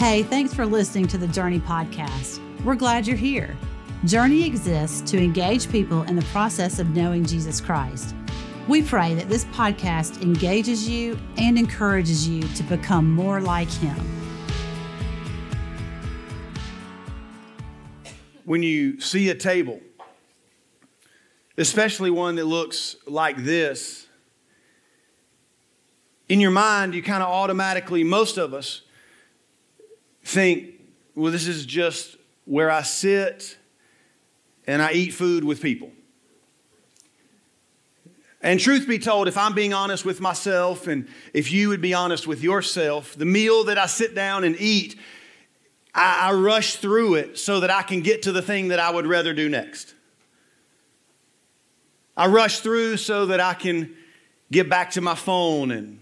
Hey, thanks for listening to the Journey podcast. We're glad you're here. Journey exists to engage people in the process of knowing Jesus Christ. We pray that this podcast engages you and encourages you to become more like Him. When you see a table, especially one that looks like this, in your mind, you kind of automatically, most of us, think, well, this is just where I sit and I eat food with people. And truth be told, if I'm being honest with myself and if you would be honest with yourself, the meal that I sit down and eat, I, I, rush through it so that I can get to the thing that I would rather do next. I rush through so that I can get back to my phone and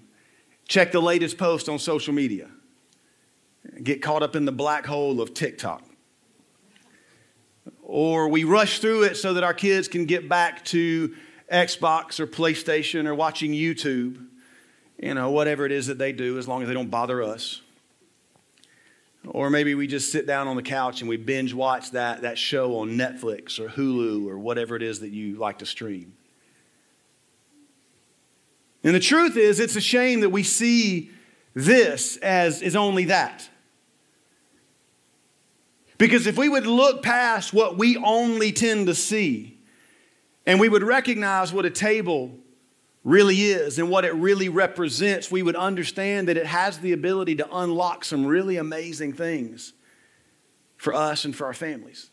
check the latest post on social media, get caught up in the black hole of TikTok. Or we rush through it so that our kids can get back to Xbox or PlayStation or watching YouTube, you know, whatever it is that they do, as long as they don't bother us. Or maybe we just sit down on the couch and we binge watch that, that show on Netflix or Hulu or whatever it is that you like to stream. And the truth is, it's a shame that we see this as is only that. Because if we would look past what we only tend to see, and we would recognize what a table really is and what it really represents, we would understand that it has the ability to unlock some really amazing things for us and for our families.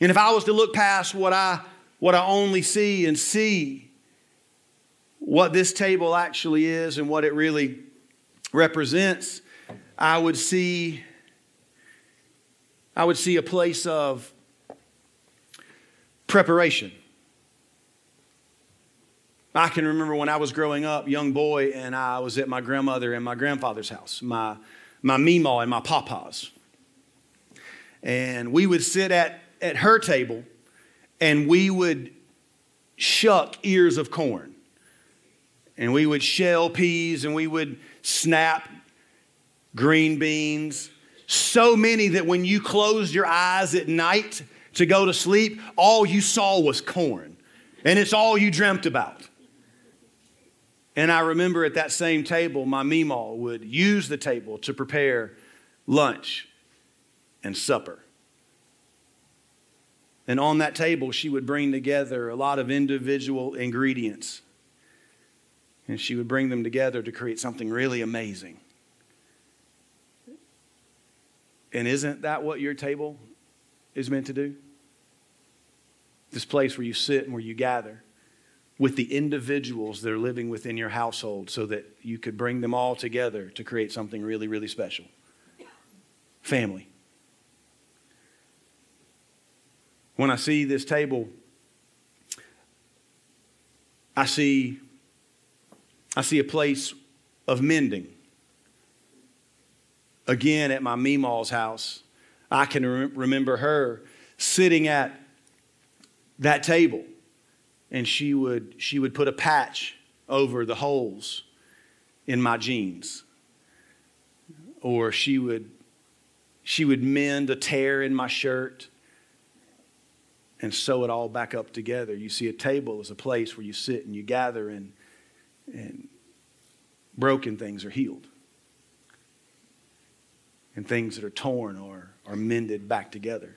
And if I was to look past what I, what I only see and see what this table actually is and what it really represents, I would see I would see a place of preparation. I can remember when I was growing up, young boy, and I was at my grandmother and my grandfather's house, my, my Meemaw and my Papa's. And we would sit at, at her table and we would shuck ears of corn. And we would shell peas and we would snap green beans so many that when you closed your eyes at night to go to sleep, all you saw was corn. And it's all you dreamt about. And I remember at that same table, my Meemaw would use the table to prepare lunch and supper. And on that table, she would bring together a lot of individual ingredients. And she would bring them together to create something really amazing. And isn't that what your table is meant to do? This place where you sit and where you gather with the individuals that are living within your household so that you could bring them all together to create something really, really special. Family. When I see this table, I see, I see a place of mending again at my Meemaw's house. I can re- remember her sitting at that table and she would, she would put a patch over the holes in my jeans. Or she would, she would mend a tear in my shirt and sew it all back up together. You see, a table is a place where you sit and you gather and, and broken things are healed and things that are torn or are mended back together.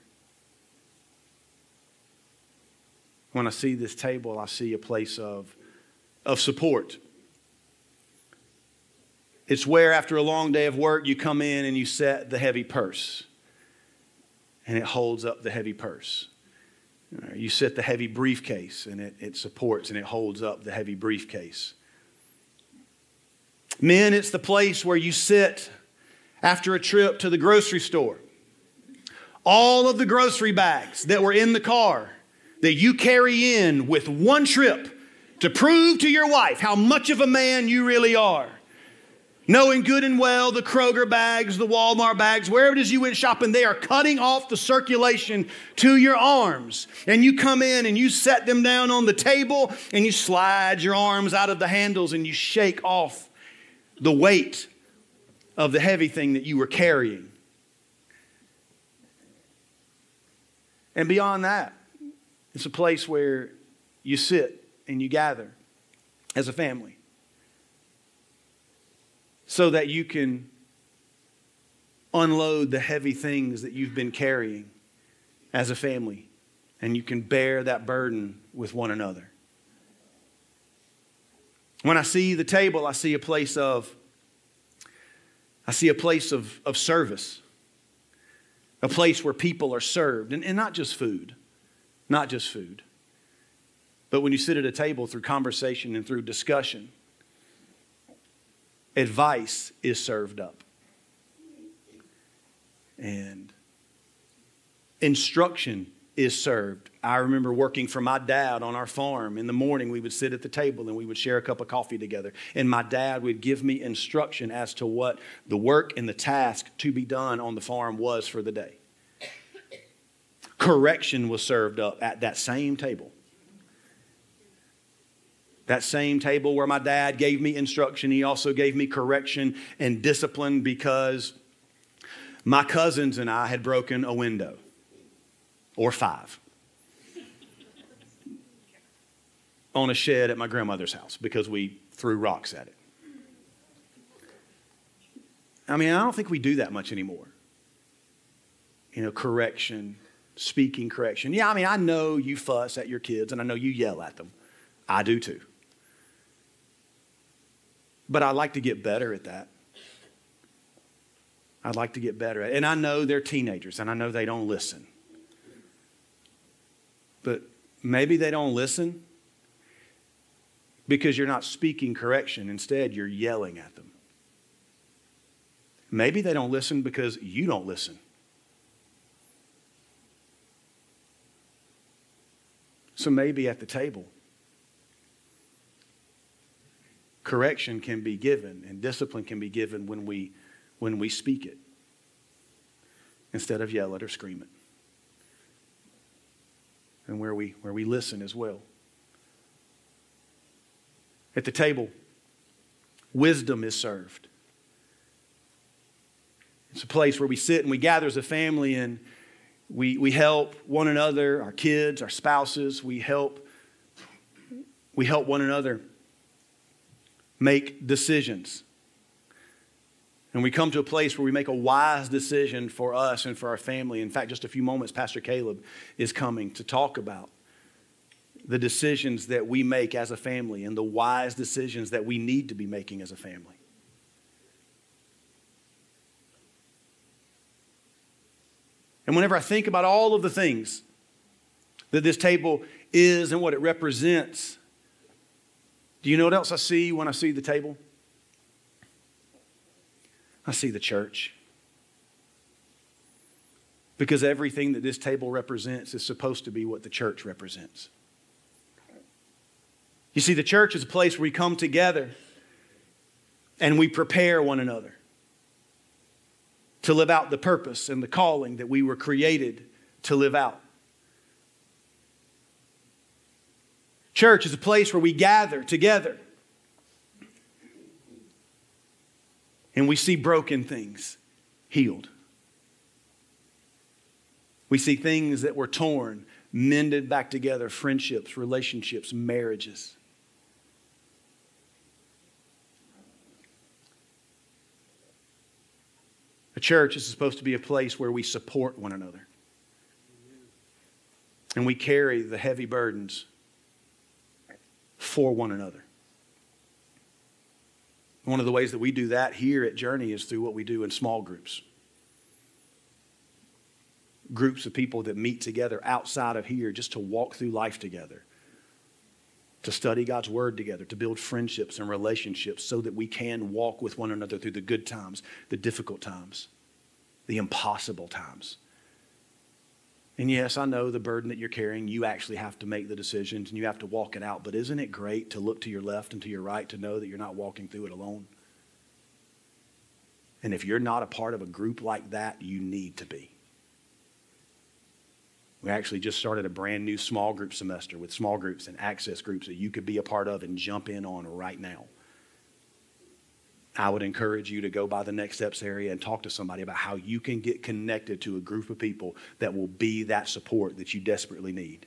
When I see this table, I see a place of, of support. It's where, after a long day of work, you come in and you set the heavy purse, and it holds up the heavy purse. Uh, you set the heavy briefcase, and it, it supports and it holds up the heavy briefcase. Men, it's the place where you sit after a trip to the grocery store. All of the grocery bags that were in the car that you carry in with one trip to prove to your wife how much of a man you really are. Knowing good and well the Kroger bags, the Walmart bags, wherever it is you went shopping, they are cutting off the circulation to your arms. And you come in and you set them down on the table and you slide your arms out of the handles and you shake off the weight of the heavy thing that you were carrying. And beyond that, it's a place where you sit and you gather as a family so that you can unload the heavy things that you've been carrying as a family and you can bear that burden with one another. When I see the table, I see a place of I see a place of, of service, a place where people are served, and, and not just food, not just food. But when you sit at a table through conversation and through discussion, advice is served up. And instruction is served. I remember working for my dad on our farm. In the morning, we would sit at the table and we would share a cup of coffee together. And my dad would give me instruction as to what the work and the task to be done on the farm was for the day. Correction was served up at that same table. That same table where my dad gave me instruction, he also gave me correction and discipline because my cousins and I had broken a window or five on a shed at my grandmother's house because we threw rocks at it. I mean, I don't think we do that much anymore. You know, correction, speaking correction. Yeah, I mean, I know you fuss at your kids and I know you yell at them. I do too. But I'd like to get better at that. I'd like to get better at it. And I know they're teenagers and I know they don't listen. But maybe they don't listen because you're not speaking correction. Instead, you're yelling at them. Maybe they don't listen because you don't listen. So maybe at the table, correction can be given and discipline can be given when we, when we speak it instead of yell it or scream it and where we, where we listen as well. At the table, wisdom is served. It's a place where we sit and we gather as a family and we, we help one another, our kids, our spouses. We help, we help one another make decisions. And we come to a place where we make a wise decision for us and for our family. In fact, just a few moments, Pastor Caleb is coming to talk about the decisions that we make as a family and the wise decisions that we need to be making as a family. And whenever I think about all of the things that this table is and what it represents, do you know what else I see when I see the table? I see the church. Because everything that this table represents is supposed to be what the church represents. You see, the church is a place where we come together and we prepare one another to live out the purpose and the calling that we were created to live out. Church is a place where we gather together and we see broken things healed. We see things that were torn, mended back together friendships, relationships, marriages. A church is supposed to be a place where we support one another and we carry the heavy burdens for one another. One of the ways that we do that here at Journey is through what we do in small groups. Groups of people that meet together outside of here just to walk through life together, to study God's Word together, to build friendships and relationships so that we can walk with one another through the good times, the difficult times, the impossible times. And yes, I know the burden that you're carrying, you actually have to make the decisions and you have to walk it out. But isn't it great to look to your left and to your right to know that you're not walking through it alone? And if you're not a part of a group like that, you need to be. We actually just started a brand new small group semester with small groups and access groups that you could be a part of and jump in on right now. I would encourage you to go by the Next Steps area and talk to somebody about how you can get connected to a group of people that will be that support that you desperately need.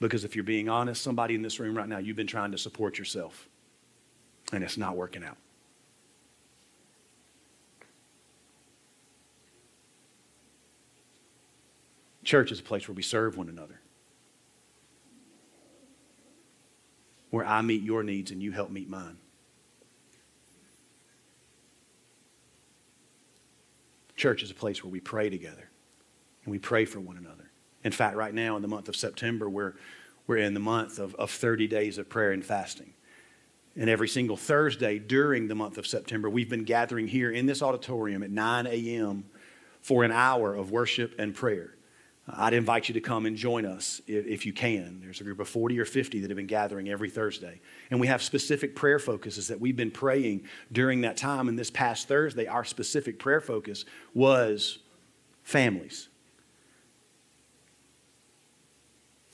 Because if you're being honest, somebody in this room right now, you've been trying to support yourself, and it's not working out. Church is a place where we serve one another, where I meet your needs and you help meet mine. Church is a place where we pray together and we pray for one another. In fact, right now in the month of September, we're, we're in the month of, of 30 days of prayer and fasting. And every single Thursday during the month of September, we've been gathering here in this auditorium at 9 a.m. for an hour of worship and prayer. I'd invite you to come and join us if you can. There's a group of 40 or 50 that have been gathering every Thursday. And we have specific prayer focuses that we've been praying during that time. And this past Thursday, our specific prayer focus was families.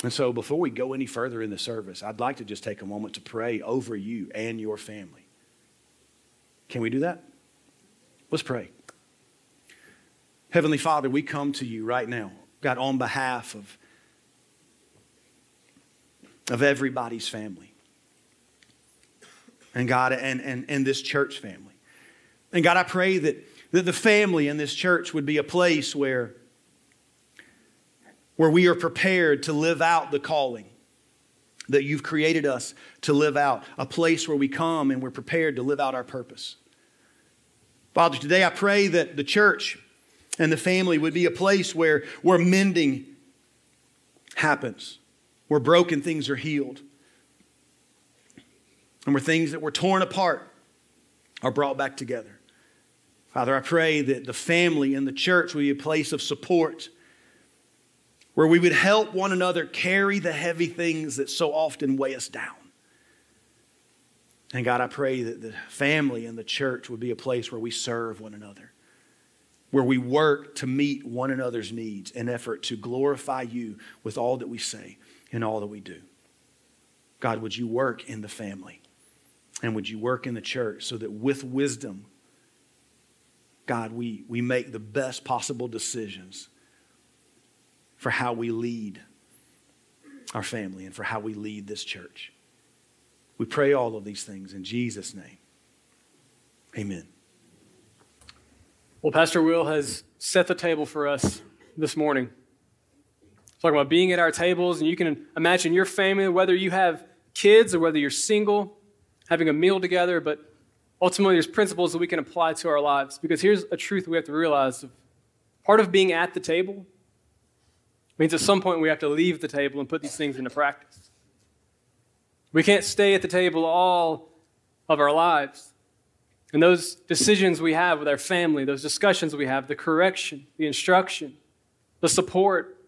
And so before we go any further in the service, I'd like to just take a moment to pray over you and your family. Can we do that? Let's pray. Heavenly Father, we come to you right now God, on behalf of, of everybody's family. And God, and, and, and this church family. And God, I pray that, that the family in this church would be a place where, where we are prepared to live out the calling that you've created us to live out, a place where we come and we're prepared to live out our purpose. Father, today I pray that the church and the family would be a place where, where mending happens, where broken things are healed, and where things that were torn apart are brought back together. Father, I pray that the family and the church will be a place of support where we would help one another carry the heavy things that so often weigh us down. And God, I pray that the family and the church would be a place where we serve one another where we work to meet one another's needs in effort to glorify you with all that we say and all that we do. God, would you work in the family and would you work in the church so that with wisdom, God, we, we make the best possible decisions for how we lead our family and for how we lead this church. We pray all of these things in Jesus' name. Amen. Well, Pastor Will has set the table for us this morning. Talking about being at our tables, and you can imagine your family, whether you have kids or whether you're single, having a meal together, but ultimately there's principles that we can apply to our lives. Because here's a truth we have to realize part of being at the table means at some point we have to leave the table and put these things into practice. We can't stay at the table all of our lives. And those decisions we have with our family, those discussions we have, the correction, the instruction, the support,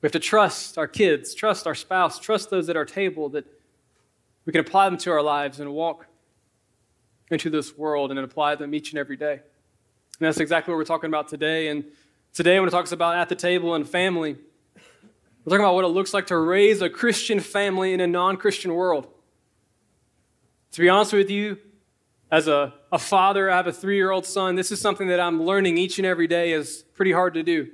we have to trust our kids, trust our spouse, trust those at our table that we can apply them to our lives and walk into this world and apply them each and every day. And that's exactly what we're talking about today. And today, when it talks about at the table and family, we're talking about what it looks like to raise a Christian family in a non Christian world. To be honest with you, as a, a father, I have a three year old son. This is something that I'm learning each and every day is pretty hard to do.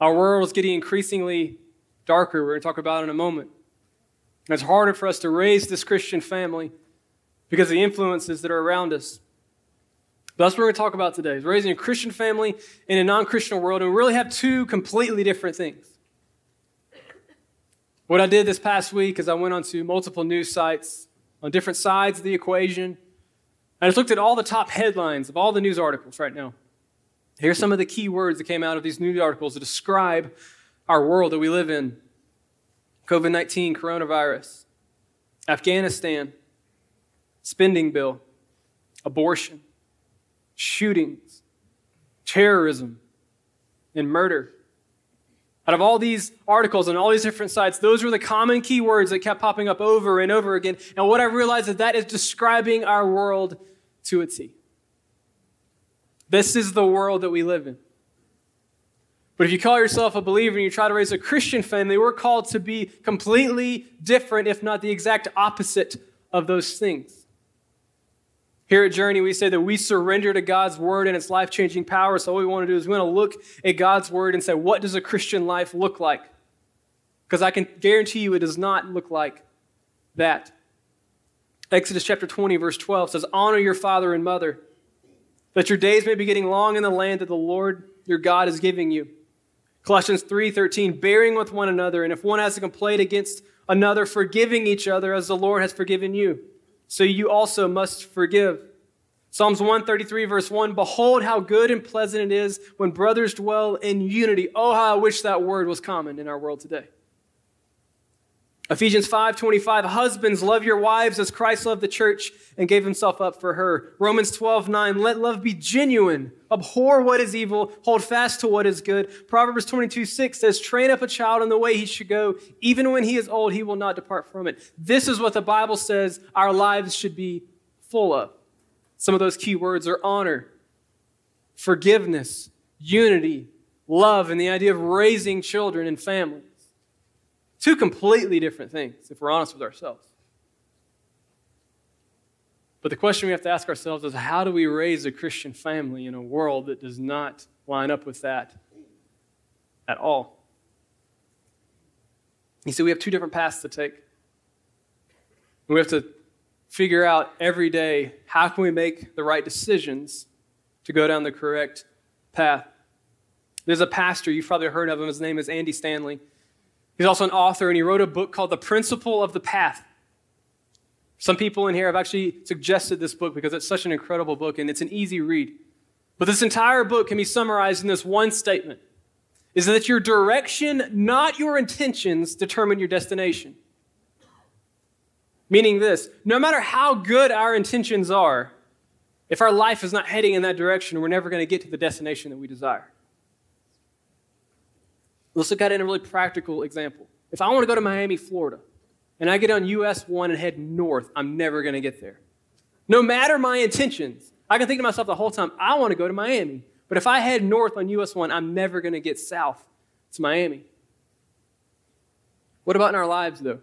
Our world is getting increasingly darker. We're going to talk about in a moment. And it's harder for us to raise this Christian family because of the influences that are around us. But that's what we're going to talk about today is raising a Christian family in a non Christian world. And we really have two completely different things. What I did this past week is I went onto multiple news sites on different sides of the equation I just looked at all the top headlines of all the news articles right now. Here's some of the key words that came out of these news articles to describe our world that we live in COVID 19, coronavirus, Afghanistan, spending bill, abortion, shootings, terrorism, and murder. Out of all these articles and all these different sites, those were the common keywords that kept popping up over and over again. And what I realized is that is describing our world to a T. This is the world that we live in. But if you call yourself a believer and you try to raise a Christian family, we're called to be completely different, if not the exact opposite of those things. Here at Journey, we say that we surrender to God's word and its life changing power. So, what we want to do is we want to look at God's word and say, what does a Christian life look like? Because I can guarantee you it does not look like that. Exodus chapter 20, verse 12 says, Honor your father and mother, that your days may be getting long in the land that the Lord your God is giving you. Colossians 3:13, bearing with one another, and if one has a complaint against another, forgiving each other as the Lord has forgiven you. So you also must forgive. Psalms 133, verse 1 Behold, how good and pleasant it is when brothers dwell in unity. Oh, how I wish that word was common in our world today. Ephesians 5:25 Husbands love your wives as Christ loved the church and gave himself up for her. Romans 12:9 Let love be genuine. Abhor what is evil, hold fast to what is good. Proverbs 22:6 says train up a child in the way he should go, even when he is old he will not depart from it. This is what the Bible says our lives should be full of. Some of those key words are honor, forgiveness, unity, love, and the idea of raising children and families. Two completely different things, if we're honest with ourselves. But the question we have to ask ourselves is how do we raise a Christian family in a world that does not line up with that at all? You see, we have two different paths to take. We have to figure out every day how can we make the right decisions to go down the correct path. There's a pastor, you've probably heard of him, his name is Andy Stanley. He's also an author, and he wrote a book called The Principle of the Path. Some people in here have actually suggested this book because it's such an incredible book and it's an easy read. But this entire book can be summarized in this one statement is that your direction, not your intentions, determine your destination. Meaning this no matter how good our intentions are, if our life is not heading in that direction, we're never going to get to the destination that we desire. Let's look at it in a really practical example. If I want to go to Miami, Florida, and I get on US 1 and head north, I'm never going to get there. No matter my intentions, I can think to myself the whole time, I want to go to Miami. But if I head north on US 1, I'm never going to get south to Miami. What about in our lives, though?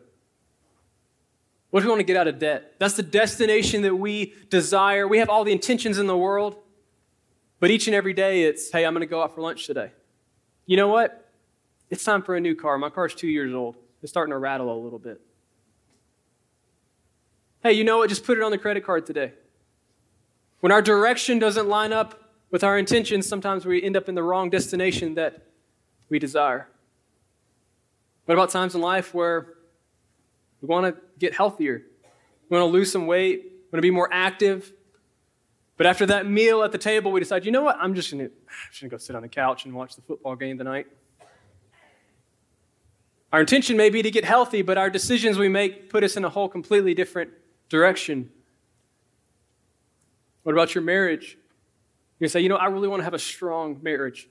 What if we want to get out of debt? That's the destination that we desire. We have all the intentions in the world, but each and every day it's, hey, I'm going to go out for lunch today. You know what? It's time for a new car. My car's two years old. It's starting to rattle a little bit. Hey, you know what? Just put it on the credit card today. When our direction doesn't line up with our intentions, sometimes we end up in the wrong destination that we desire. What about times in life where we want to get healthier? We want to lose some weight, we want to be more active. But after that meal at the table, we decide, you know what? I'm just going to go sit on the couch and watch the football game tonight. Our intention may be to get healthy, but our decisions we make put us in a whole completely different direction. What about your marriage? You say, you know, I really want to have a strong marriage.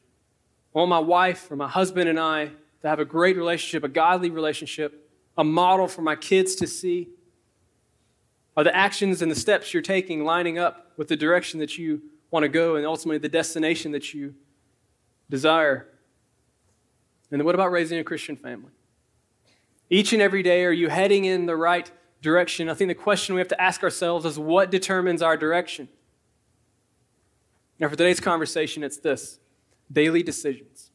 I want my wife or my husband and I to have a great relationship, a godly relationship, a model for my kids to see. Are the actions and the steps you're taking lining up with the direction that you want to go and ultimately the destination that you desire? And then what about raising a Christian family? Each and every day, are you heading in the right direction? I think the question we have to ask ourselves is what determines our direction? Now, for today's conversation, it's this daily decisions.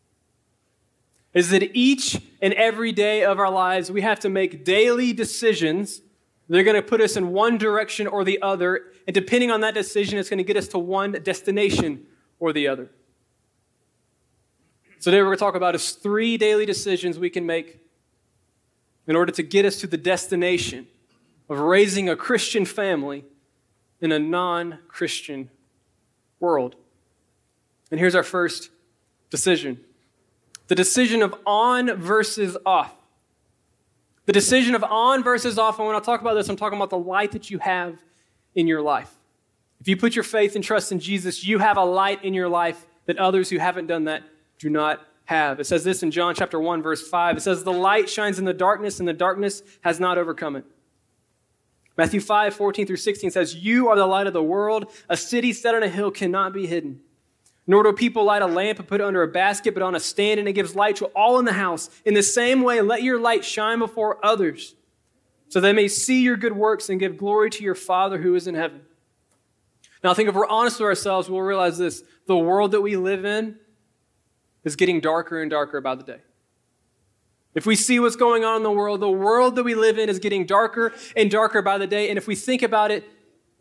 Is that each and every day of our lives, we have to make daily decisions. They're going to put us in one direction or the other. And depending on that decision, it's going to get us to one destination or the other. So, today we're going to talk about is three daily decisions we can make in order to get us to the destination of raising a Christian family in a non Christian world. And here's our first decision the decision of on versus off. The decision of on versus off. And when I talk about this, I'm talking about the light that you have in your life. If you put your faith and trust in Jesus, you have a light in your life that others who haven't done that do not have. It says this in John chapter 1 verse 5. It says the light shines in the darkness and the darkness has not overcome it. Matthew 5, 14 through 16 says, You are the light of the world. A city set on a hill cannot be hidden. Nor do people light a lamp and put it under a basket, but on a stand, and it gives light to all in the house. In the same way, let your light shine before others, so they may see your good works and give glory to your Father who is in heaven. Now, I think if we're honest with ourselves, we'll realize this the world that we live in is getting darker and darker by the day. If we see what's going on in the world, the world that we live in is getting darker and darker by the day. And if we think about it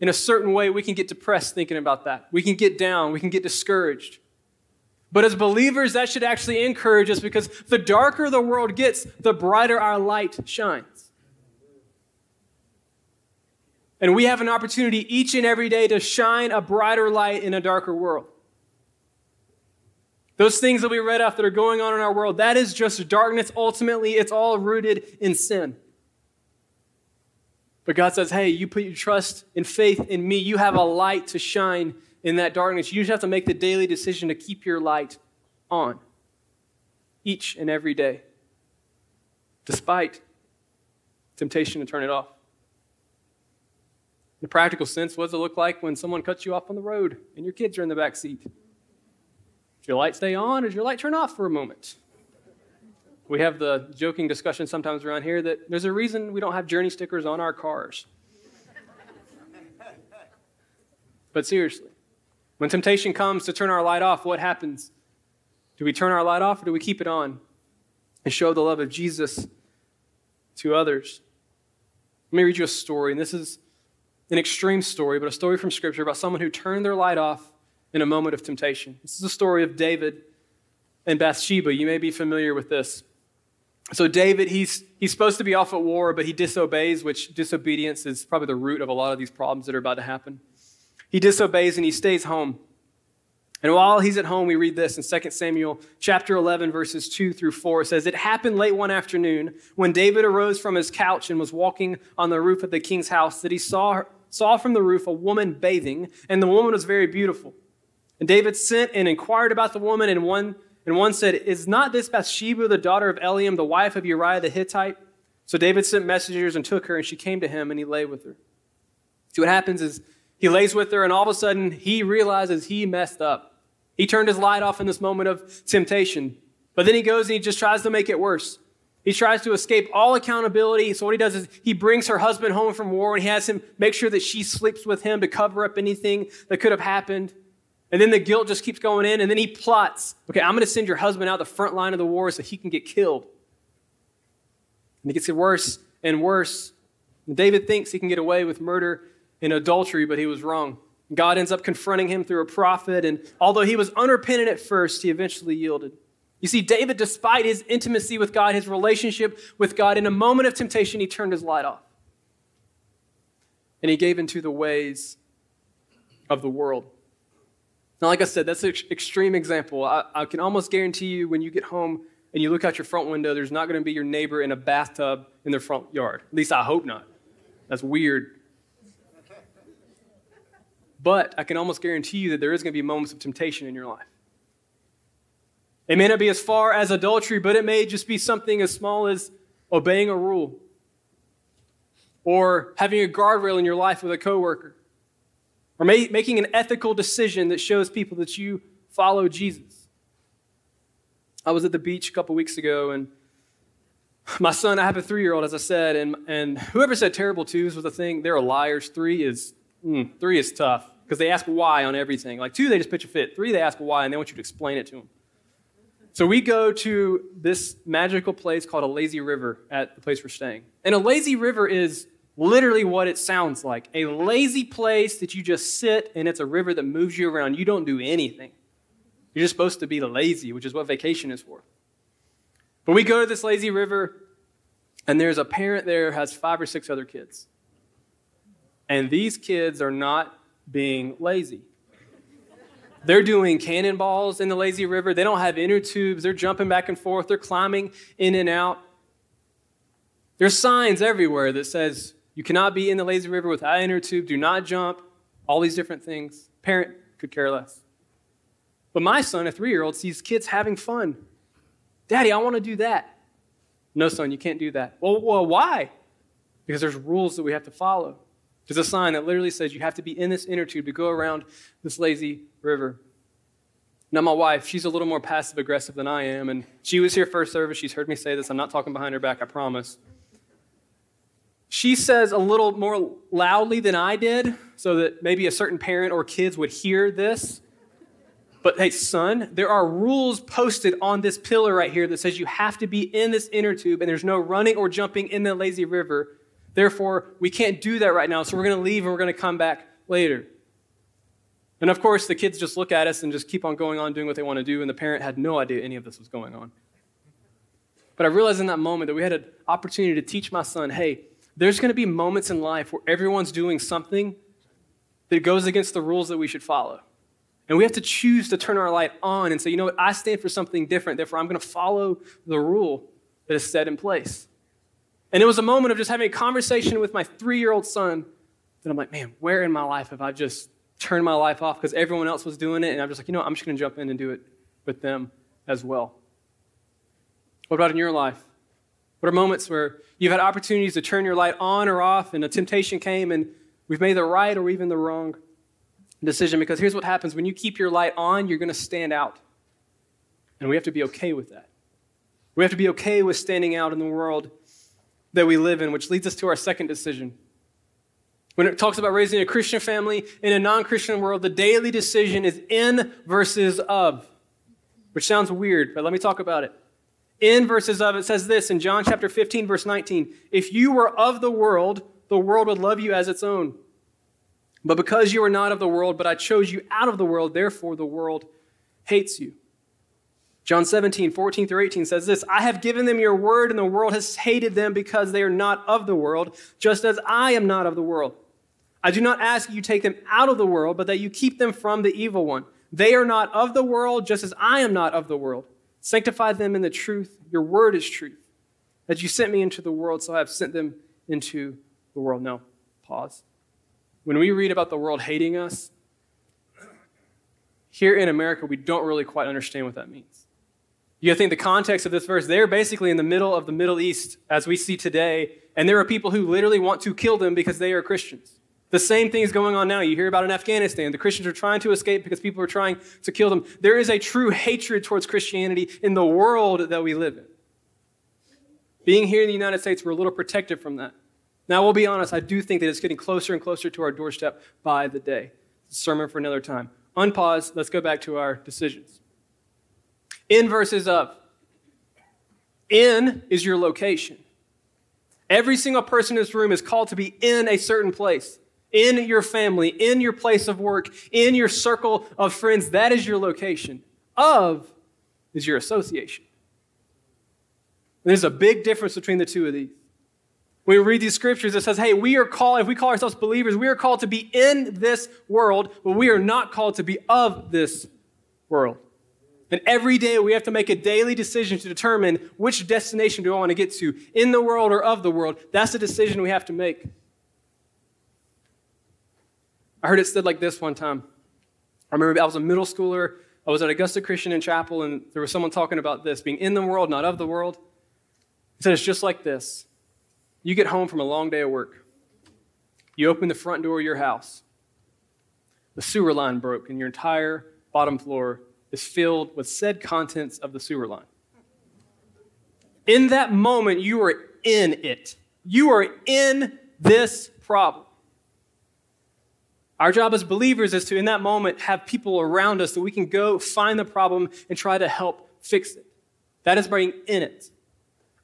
in a certain way, we can get depressed thinking about that. We can get down, we can get discouraged. But as believers, that should actually encourage us because the darker the world gets, the brighter our light shines. And we have an opportunity each and every day to shine a brighter light in a darker world. Those things that we read off that are going on in our world, that is just darkness. Ultimately, it's all rooted in sin. But God says, hey, you put your trust and faith in me. You have a light to shine in that darkness. You just have to make the daily decision to keep your light on each and every day, despite temptation to turn it off. In a practical sense, what does it look like when someone cuts you off on the road and your kids are in the back seat? Does your light stay on or does your light turn off for a moment? We have the joking discussion sometimes around here that there's a reason we don't have journey stickers on our cars. But seriously, when temptation comes to turn our light off, what happens? Do we turn our light off or do we keep it on and show the love of Jesus to others? Let me read you a story, and this is an extreme story, but a story from Scripture about someone who turned their light off in a moment of temptation. This is the story of David and Bathsheba. You may be familiar with this. So, David, he's, he's supposed to be off at war, but he disobeys, which disobedience is probably the root of a lot of these problems that are about to happen. He disobeys and he stays home. And while he's at home, we read this in 2 Samuel chapter 11, verses 2 through 4. It says, It happened late one afternoon when David arose from his couch and was walking on the roof of the king's house that he saw, saw from the roof a woman bathing, and the woman was very beautiful. And David sent and inquired about the woman, and one, and one said, Is not this Bathsheba, the daughter of Eliam, the wife of Uriah the Hittite? So David sent messengers and took her, and she came to him, and he lay with her. See, what happens is he lays with her, and all of a sudden, he realizes he messed up. He turned his light off in this moment of temptation. But then he goes and he just tries to make it worse. He tries to escape all accountability. So what he does is he brings her husband home from war and he has him make sure that she sleeps with him to cover up anything that could have happened. And then the guilt just keeps going in. And then he plots, okay, I'm going to send your husband out the front line of the war so he can get killed. And it gets worse and worse. And David thinks he can get away with murder and adultery, but he was wrong. God ends up confronting him through a prophet. And although he was unrepentant at first, he eventually yielded. You see, David, despite his intimacy with God, his relationship with God, in a moment of temptation, he turned his light off. And he gave into the ways of the world. Now, like I said, that's an extreme example. I, I can almost guarantee you when you get home and you look out your front window, there's not going to be your neighbor in a bathtub in their front yard. At least I hope not. That's weird. But I can almost guarantee you that there is going to be moments of temptation in your life. It may not be as far as adultery, but it may just be something as small as obeying a rule or having a guardrail in your life with a coworker or making an ethical decision that shows people that you follow Jesus. I was at the beach a couple weeks ago, and my son, I have a three year old, as I said, and, and whoever said terrible twos was a thing, they're liars. Three is, mm, three is tough because they ask why on everything. Like two, they just pitch a fit. Three, they ask why, and they want you to explain it to them. So we go to this magical place called a lazy river at the place we're staying. And a lazy river is literally what it sounds like a lazy place that you just sit and it's a river that moves you around. You don't do anything. You're just supposed to be lazy, which is what vacation is for. But we go to this lazy river, and there's a parent there has five or six other kids. And these kids are not being lazy. They're doing cannonballs in the lazy river. They don't have inner tubes. They're jumping back and forth. They're climbing in and out. There's signs everywhere that says you cannot be in the lazy river without an inner tube. Do not jump. All these different things. Parent could care less. But my son, a three year old, sees kids having fun. Daddy, I want to do that. No, son, you can't do that. Well, well, why? Because there's rules that we have to follow. There's a sign that literally says you have to be in this inner tube to go around this lazy river. Now, my wife, she's a little more passive aggressive than I am, and she was here first service. She's heard me say this. I'm not talking behind her back, I promise. She says a little more loudly than I did, so that maybe a certain parent or kids would hear this. But hey, son, there are rules posted on this pillar right here that says you have to be in this inner tube and there's no running or jumping in the lazy river. Therefore, we can't do that right now, so we're going to leave and we're going to come back later. And of course, the kids just look at us and just keep on going on doing what they want to do, and the parent had no idea any of this was going on. But I realized in that moment that we had an opportunity to teach my son hey, there's going to be moments in life where everyone's doing something that goes against the rules that we should follow. And we have to choose to turn our light on and say, you know what, I stand for something different, therefore I'm going to follow the rule that is set in place. And it was a moment of just having a conversation with my three year old son that I'm like, man, where in my life have I just turned my life off because everyone else was doing it? And I'm just like, you know what, I'm just going to jump in and do it with them as well. What about in your life? What are moments where you've had opportunities to turn your light on or off and a temptation came and we've made the right or even the wrong decision? Because here's what happens when you keep your light on, you're going to stand out. And we have to be okay with that. We have to be okay with standing out in the world that we live in, which leads us to our second decision. When it talks about raising a Christian family in a non Christian world, the daily decision is in versus of, which sounds weird, but let me talk about it in verses of it says this in John chapter 15, verse 19 If you were of the world, the world would love you as its own. But because you are not of the world, but I chose you out of the world, therefore the world hates you. John 17, 14 through 18 says this I have given them your word, and the world has hated them because they are not of the world, just as I am not of the world. I do not ask you take them out of the world, but that you keep them from the evil one. They are not of the world, just as I am not of the world. Sanctify them in the truth. Your word is truth. That you sent me into the world, so I have sent them into the world. No, pause. When we read about the world hating us, here in America, we don't really quite understand what that means. You think the context of this verse, they're basically in the middle of the Middle East as we see today, and there are people who literally want to kill them because they are Christians. The same thing is going on now. You hear about in Afghanistan. The Christians are trying to escape because people are trying to kill them. There is a true hatred towards Christianity in the world that we live in. Being here in the United States, we're a little protected from that. Now, we'll be honest, I do think that it's getting closer and closer to our doorstep by the day. sermon for another time. Unpause, let's go back to our decisions. In verses of. In is your location. Every single person in this room is called to be in a certain place in your family, in your place of work, in your circle of friends. That is your location. Of is your association. There's a big difference between the two of these. When we read these scriptures, it says, hey, we are called, if we call ourselves believers, we are called to be in this world, but we are not called to be of this world. And every day we have to make a daily decision to determine which destination do I want to get to, in the world or of the world. That's the decision we have to make. I heard it said like this one time. I remember I was a middle schooler. I was at Augusta Christian in chapel, and there was someone talking about this being in the world, not of the world. He said it's just like this. You get home from a long day of work. You open the front door of your house. The sewer line broke, and your entire bottom floor is filled with said contents of the sewer line. In that moment, you are in it. You are in this problem. Our job as believers is to, in that moment, have people around us that we can go find the problem and try to help fix it. That is being in it.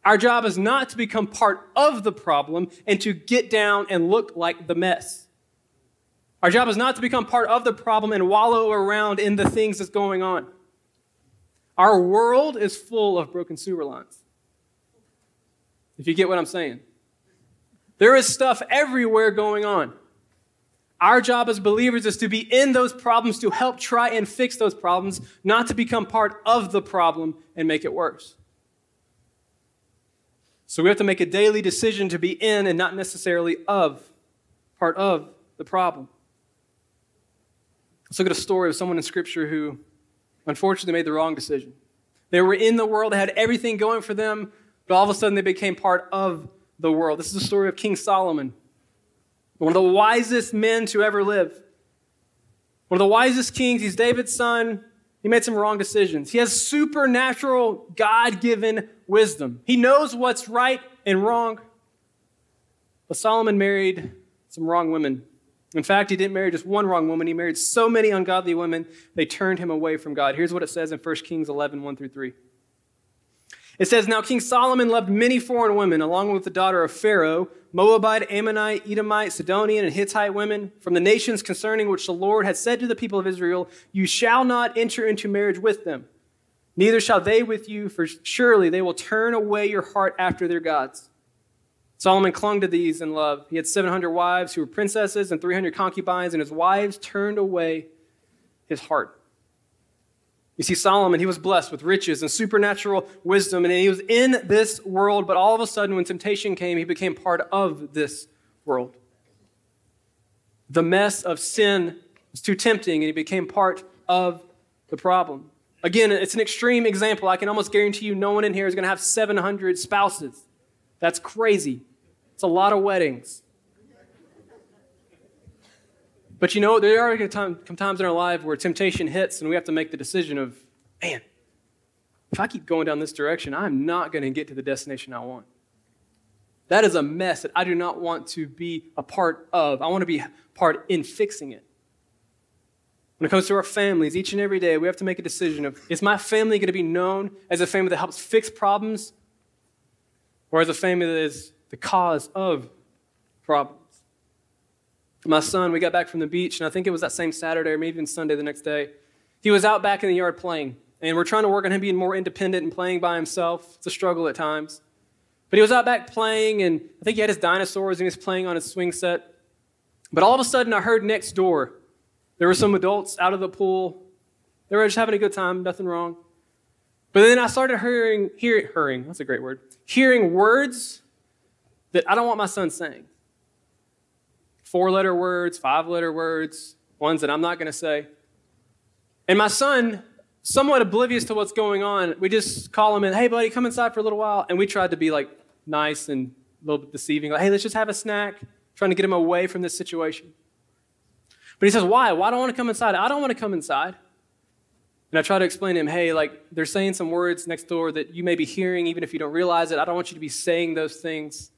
Our job is not to become part of the problem and to get down and look like the mess. Our job is not to become part of the problem and wallow around in the things that's going on. Our world is full of broken sewer lines. If you get what I'm saying, there is stuff everywhere going on. Our job as believers is to be in those problems to help try and fix those problems, not to become part of the problem and make it worse. So we have to make a daily decision to be in and not necessarily of, part of the problem. Let's look at a story of someone in Scripture who unfortunately made the wrong decision. They were in the world, they had everything going for them, but all of a sudden they became part of the world. This is the story of King Solomon one of the wisest men to ever live. One of the wisest kings. He's David's son. He made some wrong decisions. He has supernatural, God given wisdom. He knows what's right and wrong. But Solomon married some wrong women. In fact, he didn't marry just one wrong woman, he married so many ungodly women, they turned him away from God. Here's what it says in 1 Kings 11 1 through 3. It says, Now King Solomon loved many foreign women, along with the daughter of Pharaoh, Moabite, Ammonite, Edomite, Sidonian, and Hittite women, from the nations concerning which the Lord had said to the people of Israel, You shall not enter into marriage with them, neither shall they with you, for surely they will turn away your heart after their gods. Solomon clung to these in love. He had 700 wives who were princesses and 300 concubines, and his wives turned away his heart. You see, Solomon, he was blessed with riches and supernatural wisdom, and he was in this world, but all of a sudden, when temptation came, he became part of this world. The mess of sin was too tempting, and he became part of the problem. Again, it's an extreme example. I can almost guarantee you no one in here is going to have 700 spouses. That's crazy. It's a lot of weddings. But you know, there are come times in our life where temptation hits and we have to make the decision of, man, if I keep going down this direction, I'm not going to get to the destination I want. That is a mess that I do not want to be a part of. I want to be part in fixing it. When it comes to our families, each and every day, we have to make a decision of is my family going to be known as a family that helps fix problems or as a family that is the cause of problems. My son, we got back from the beach, and I think it was that same Saturday or maybe even Sunday the next day. He was out back in the yard playing, and we're trying to work on him being more independent and playing by himself. It's a struggle at times. But he was out back playing, and I think he had his dinosaurs and he was playing on his swing set. But all of a sudden, I heard next door there were some adults out of the pool. They were just having a good time, nothing wrong. But then I started hearing, hearing, hearing, that's a great word, hearing words that I don't want my son saying. Four letter words, five letter words, ones that I'm not going to say. And my son, somewhat oblivious to what's going on, we just call him in, hey, buddy, come inside for a little while. And we tried to be like nice and a little bit deceiving, like, hey, let's just have a snack, trying to get him away from this situation. But he says, why? Why do I want to come inside? I don't want to come inside. And I try to explain to him, hey, like they're saying some words next door that you may be hearing even if you don't realize it. I don't want you to be saying those things.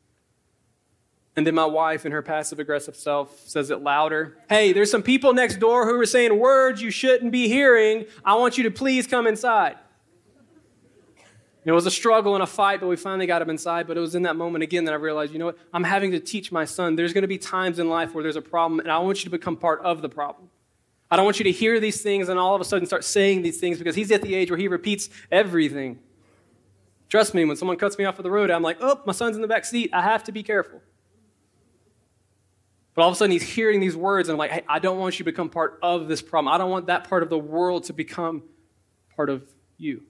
And then my wife, in her passive aggressive self, says it louder. Hey, there's some people next door who are saying words you shouldn't be hearing. I want you to please come inside. It was a struggle and a fight, but we finally got him inside. But it was in that moment again that I realized, you know what? I'm having to teach my son. There's going to be times in life where there's a problem, and I want you to become part of the problem. I don't want you to hear these things and all of a sudden start saying these things because he's at the age where he repeats everything. Trust me, when someone cuts me off of the road, I'm like, oh, my son's in the back seat. I have to be careful. But all of a sudden, he's hearing these words, and I'm like, hey, I don't want you to become part of this problem. I don't want that part of the world to become part of you.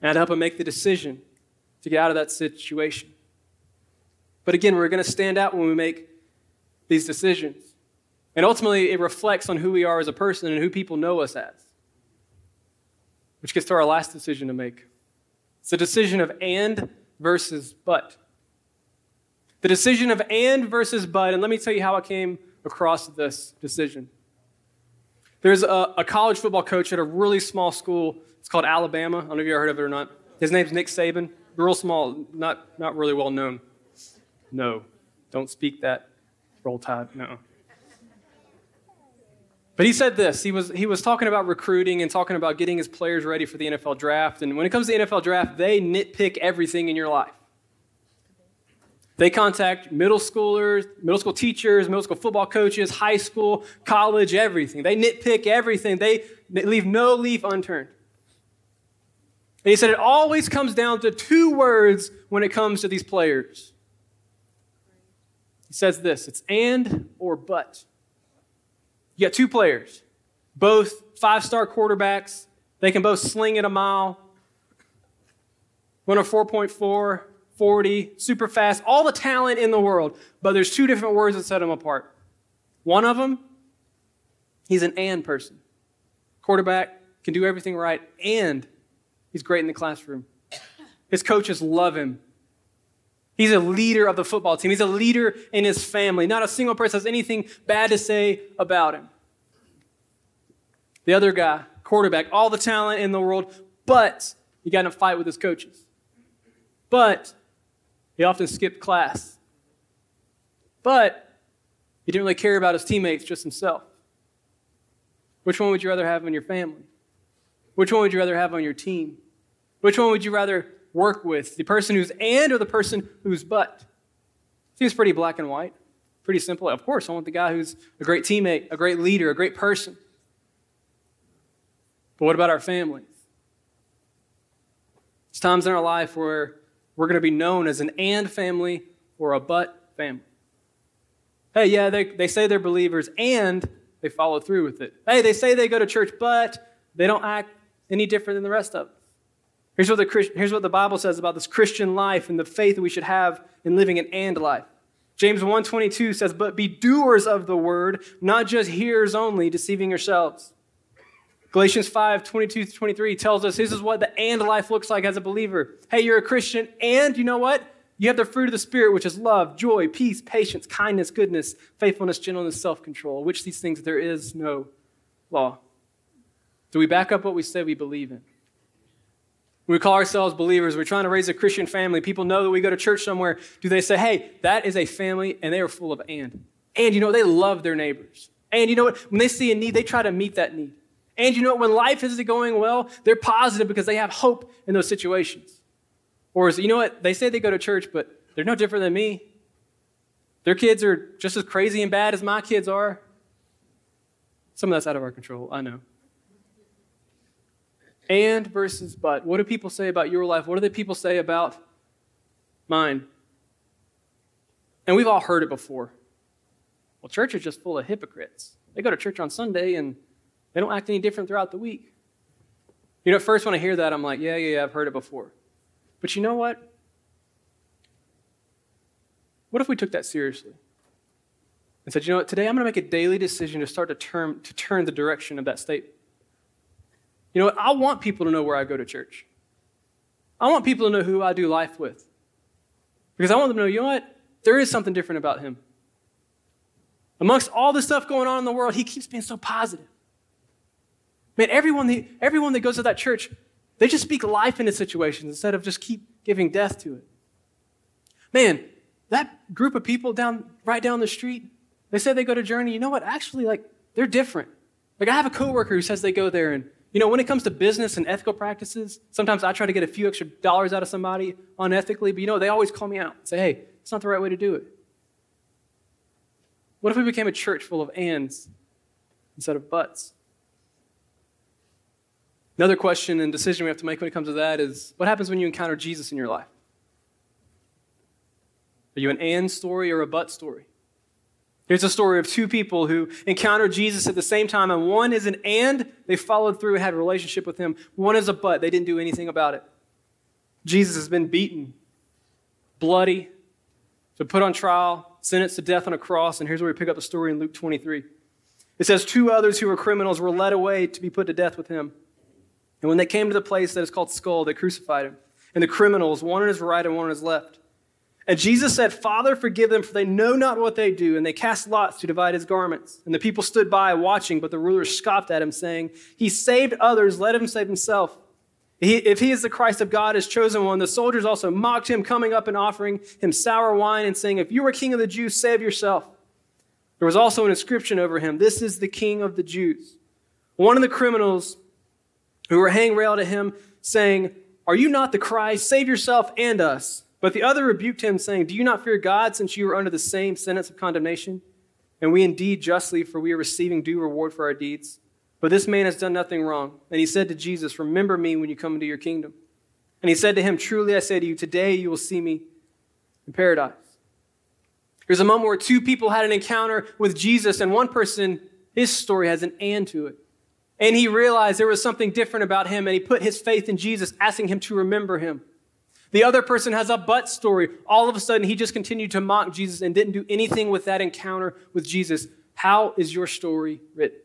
And I'd help him make the decision to get out of that situation. But again, we're going to stand out when we make these decisions. And ultimately, it reflects on who we are as a person and who people know us as. Which gets to our last decision to make. It's a decision of and versus but. The decision of and versus but, and let me tell you how I came across this decision. There's a, a, college football coach at a really small school. It's called Alabama. I don't know if you ever heard of it or not. His name's Nick Saban. Real small, not, not really well known. No, don't speak that. Roll Tide, no. But he said this. He was, he was talking about recruiting and talking about getting his players ready for the NFL draft. And when it comes to NFL draft, they nitpick everything in your life. They contact middle schoolers, middle school teachers, middle school football coaches, high school, college, everything. They nitpick everything. They, leave no leaf unturned. And he said it always comes down to two words when it comes to these players. He says this it's and or but. You got two players, both five star quarterbacks. They can both sling it a mile. One a 4.4, 40, super fast, all the talent in the world. But there's two different words that set him apart. One of them, he's an and person. Quarterback can do everything right, and he's great in the classroom. His coaches love him. He's a leader of the football team. He's a leader in his family. Not a single person has anything bad to say about him. The other guy, quarterback, all the talent in the world, but he got in a fight with his coaches. But he often skipped class. but he didn't really care about his teammates, just himself. Which one would you rather have in your family? Which one would you rather have on your team? Which one would you rather work with? The person who's and or the person who's but? Seems pretty black and white. Pretty simple. Of course, I want the guy who's a great teammate, a great leader, a great person. But what about our families? It's times in our life where we're going to be known as an and family or a but family. Hey, yeah, they, they say they're believers and they follow through with it. Hey, they say they go to church, but they don't act any different than the rest of us. Here's what, the, here's what the Bible says about this Christian life and the faith that we should have in living an and life. James 1.22 says, But be doers of the word, not just hearers only, deceiving yourselves. Galatians 5, 22 23 tells us this is what the and life looks like as a believer. Hey, you're a Christian, and you know what? You have the fruit of the Spirit, which is love, joy, peace, patience, kindness, goodness, faithfulness, gentleness, self control, which these things there is no law. Do we back up what we say we believe in? we call ourselves believers, we're trying to raise a Christian family. People know that we go to church somewhere. Do they say, hey, that is a family and they are full of and? And you know, they love their neighbors. And you know what? When they see a need, they try to meet that need. And you know what? When life isn't going well, they're positive because they have hope in those situations. Or is, you know what? They say they go to church, but they're no different than me. Their kids are just as crazy and bad as my kids are. Some of that's out of our control, I know and versus but. What do people say about your life? What do the people say about mine? And we've all heard it before. Well, church is just full of hypocrites. They go to church on Sunday and they don't act any different throughout the week. You know, at first when I hear that, I'm like, yeah, yeah, yeah, I've heard it before. But you know what? What if we took that seriously? And said, you know what, today I'm going to make a daily decision to start to turn, to turn the direction of that statement. You know what? I want people to know where I go to church. I want people to know who I do life with. Because I want them to know, you know what? There is something different about him. Amongst all the stuff going on in the world, he keeps being so positive. Man, everyone, that, everyone that goes to that church, they just speak life into situations instead of just keep giving death to it. Man, that group of people down right down the street, they say they go to Journey. You know what? Actually, like, they're different. Like, I have a coworker who says they go there and you know, when it comes to business and ethical practices, sometimes I try to get a few extra dollars out of somebody unethically, but you know, they always call me out and say, hey, it's not the right way to do it. What if we became a church full of ands instead of buts? Another question and decision we have to make when it comes to that is what happens when you encounter Jesus in your life? Are you an and story or a but story? Here's a story of two people who encountered Jesus at the same time, and one is an and, they followed through had a relationship with him. One is a but, they didn't do anything about it. Jesus has been beaten, bloody, put on trial, sentenced to death on a cross, and here's where we pick up the story in Luke 23. It says, Two others who were criminals were led away to be put to death with him. And when they came to the place that is called Skull, they crucified him. And the criminals, one on his right and one on his left. And Jesus said, Father, forgive them, for they know not what they do. And they cast lots to divide his garments. And the people stood by watching, but the rulers scoffed at him, saying, He saved others, let him save himself. He, if he is the Christ of God, his chosen one, the soldiers also mocked him, coming up and offering him sour wine and saying, If you are king of the Jews, save yourself. There was also an inscription over him, This is the king of the Jews. One of the criminals who were hanging railed at him, saying, Are you not the Christ? Save yourself and us. But the other rebuked him, saying, Do you not fear God, since you are under the same sentence of condemnation? And we indeed justly, for we are receiving due reward for our deeds. But this man has done nothing wrong. And he said to Jesus, Remember me when you come into your kingdom. And he said to him, Truly I say to you, today you will see me in paradise. There's a moment where two people had an encounter with Jesus, and one person, his story has an and to it. And he realized there was something different about him, and he put his faith in Jesus, asking him to remember him. The other person has a but story. All of a sudden, he just continued to mock Jesus and didn't do anything with that encounter with Jesus. How is your story written?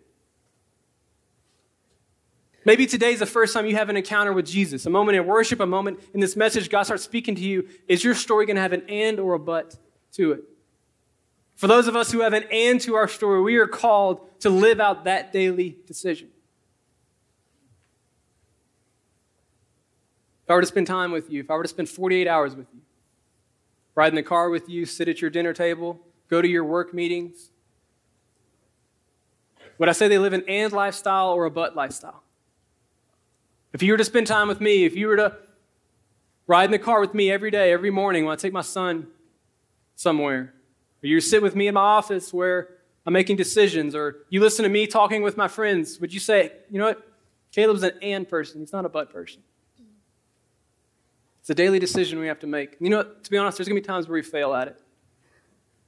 Maybe today's the first time you have an encounter with Jesus, a moment in worship, a moment in this message, God starts speaking to you. Is your story going to have an and or a but to it? For those of us who have an and to our story, we are called to live out that daily decision. I were to spend time with you, if I were to spend 48 hours with you, ride in the car with you, sit at your dinner table, go to your work meetings? Would I say they live an and lifestyle or a but lifestyle? If you were to spend time with me, if you were to ride in the car with me every day, every morning when I take my son somewhere, or you sit with me in my office where I'm making decisions, or you listen to me talking with my friends, would you say, you know what? Caleb's an and person, he's not a but person. It's a daily decision we have to make. You know? To be honest, there's going to be times where we fail at it.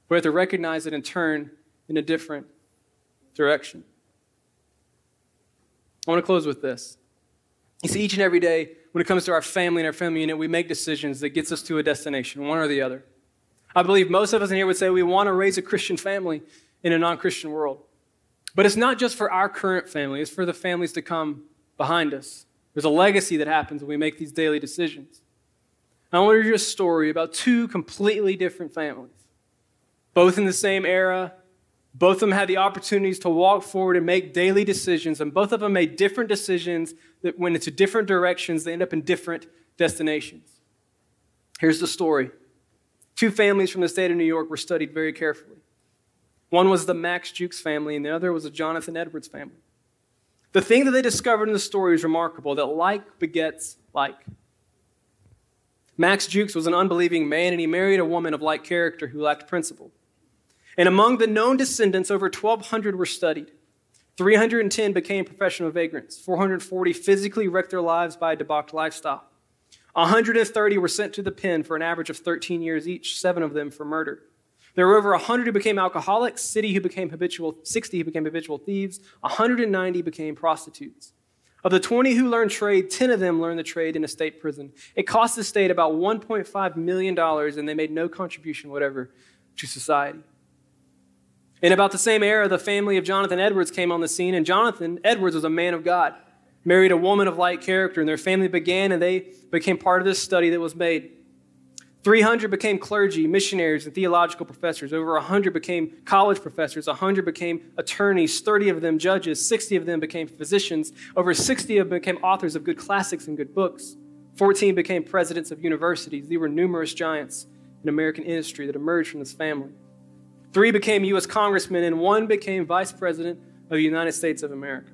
We have to recognize it and turn in a different direction. I want to close with this. You see, each and every day, when it comes to our family and our family unit, we make decisions that gets us to a destination, one or the other. I believe most of us in here would say we want to raise a Christian family in a non Christian world. But it's not just for our current family, it's for the families to come behind us. There's a legacy that happens when we make these daily decisions. I want to you a story about two completely different families, both in the same era. Both of them had the opportunities to walk forward and make daily decisions, and both of them made different decisions that went into different directions. They end up in different destinations. Here's the story Two families from the state of New York were studied very carefully. One was the Max Jukes family, and the other was the Jonathan Edwards family. The thing that they discovered in the story is remarkable that like begets like. Max Jukes was an unbelieving man, and he married a woman of like character who lacked principle. And among the known descendants, over 1,200 were studied. 310 became professional vagrants. 440 physically wrecked their lives by a debauched lifestyle. 130 were sent to the pen for an average of 13 years each, seven of them for murder. There were over 100 who became alcoholics, 60 who became habitual, 60 who became habitual thieves, 190 became prostitutes. Of the 20 who learned trade, 10 of them learned the trade in a state prison. It cost the state about $1.5 million, and they made no contribution whatever to society. In about the same era, the family of Jonathan Edwards came on the scene, and Jonathan Edwards was a man of God married a woman of like character, and their family began and they became part of this study that was made. 300 became clergy, missionaries, and theological professors. Over 100 became college professors. 100 became attorneys. 30 of them judges. 60 of them became physicians. Over 60 of them became authors of good classics and good books. 14 became presidents of universities. These were numerous giants in American industry that emerged from this family. Three became U.S. congressmen, and one became vice president of the United States of America.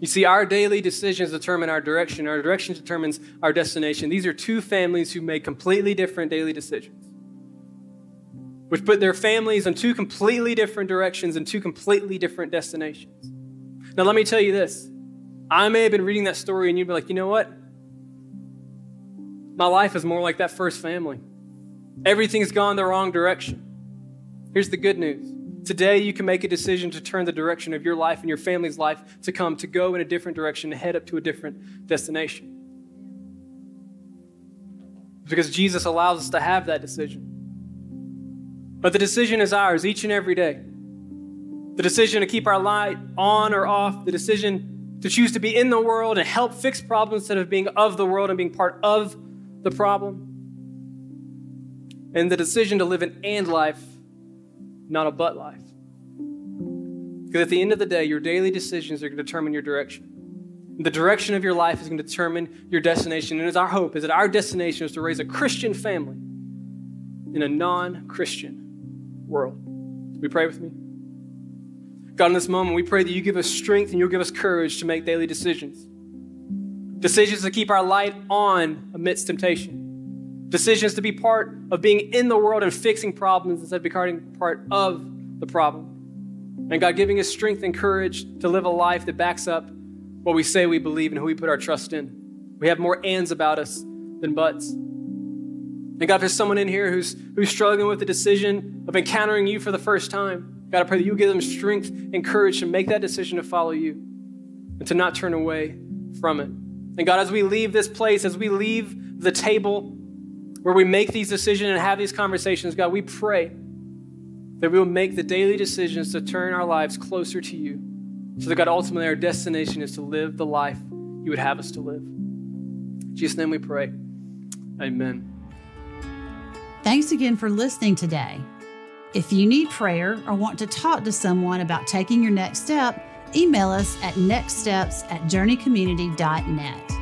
You see, our daily decisions determine our direction. Our direction determines our destination. These are two families who make completely different daily decisions, which put their families in two completely different directions and two completely different destinations. Now, let me tell you this. I may have been reading that story and you'd be like, you know what? My life is more like that first family. Everything's gone the wrong direction. Here's the good news Today, you can make a decision to turn the direction of your life and your family's life to come, to go in a different direction, to head up to a different destination. Because Jesus allows us to have that decision. But the decision is ours each and every day. The decision to keep our light on or off, the decision to choose to be in the world and help fix problems instead of being of the world and being part of the problem. And the decision to live an and life not a but life. Because at the end of the day, your daily decisions are going to determine your direction. The direction of your life is going to determine your destination. And it's our hope is that our destination is to raise a Christian family in a non Christian world. We pray with me? God, in this moment, we pray that you give us strength and you'll give us courage to make daily decisions. Decisions to keep our light on amidst temptation Decisions to be part of being in the world and fixing problems instead of becoming part of the problem. And God giving us strength and courage to live a life that backs up what we say we believe and who we put our trust in. We have more ands about us than buts. And God, if there's someone in here who's, who's struggling with the decision of encountering you for the first time, God, I pray that you give them strength and courage to make that decision to follow you and to not turn away from it. And God, as we leave this place, as we leave the table, where we make these decisions and have these conversations, God, we pray that we will make the daily decisions to turn our lives closer to you. So that, God, ultimately our destination is to live the life you would have us to live. In Jesus' name we pray. Amen. Thanks again for listening today. If you need prayer or want to talk to someone about taking your next step, email us at nextsteps at journeycommunity.net.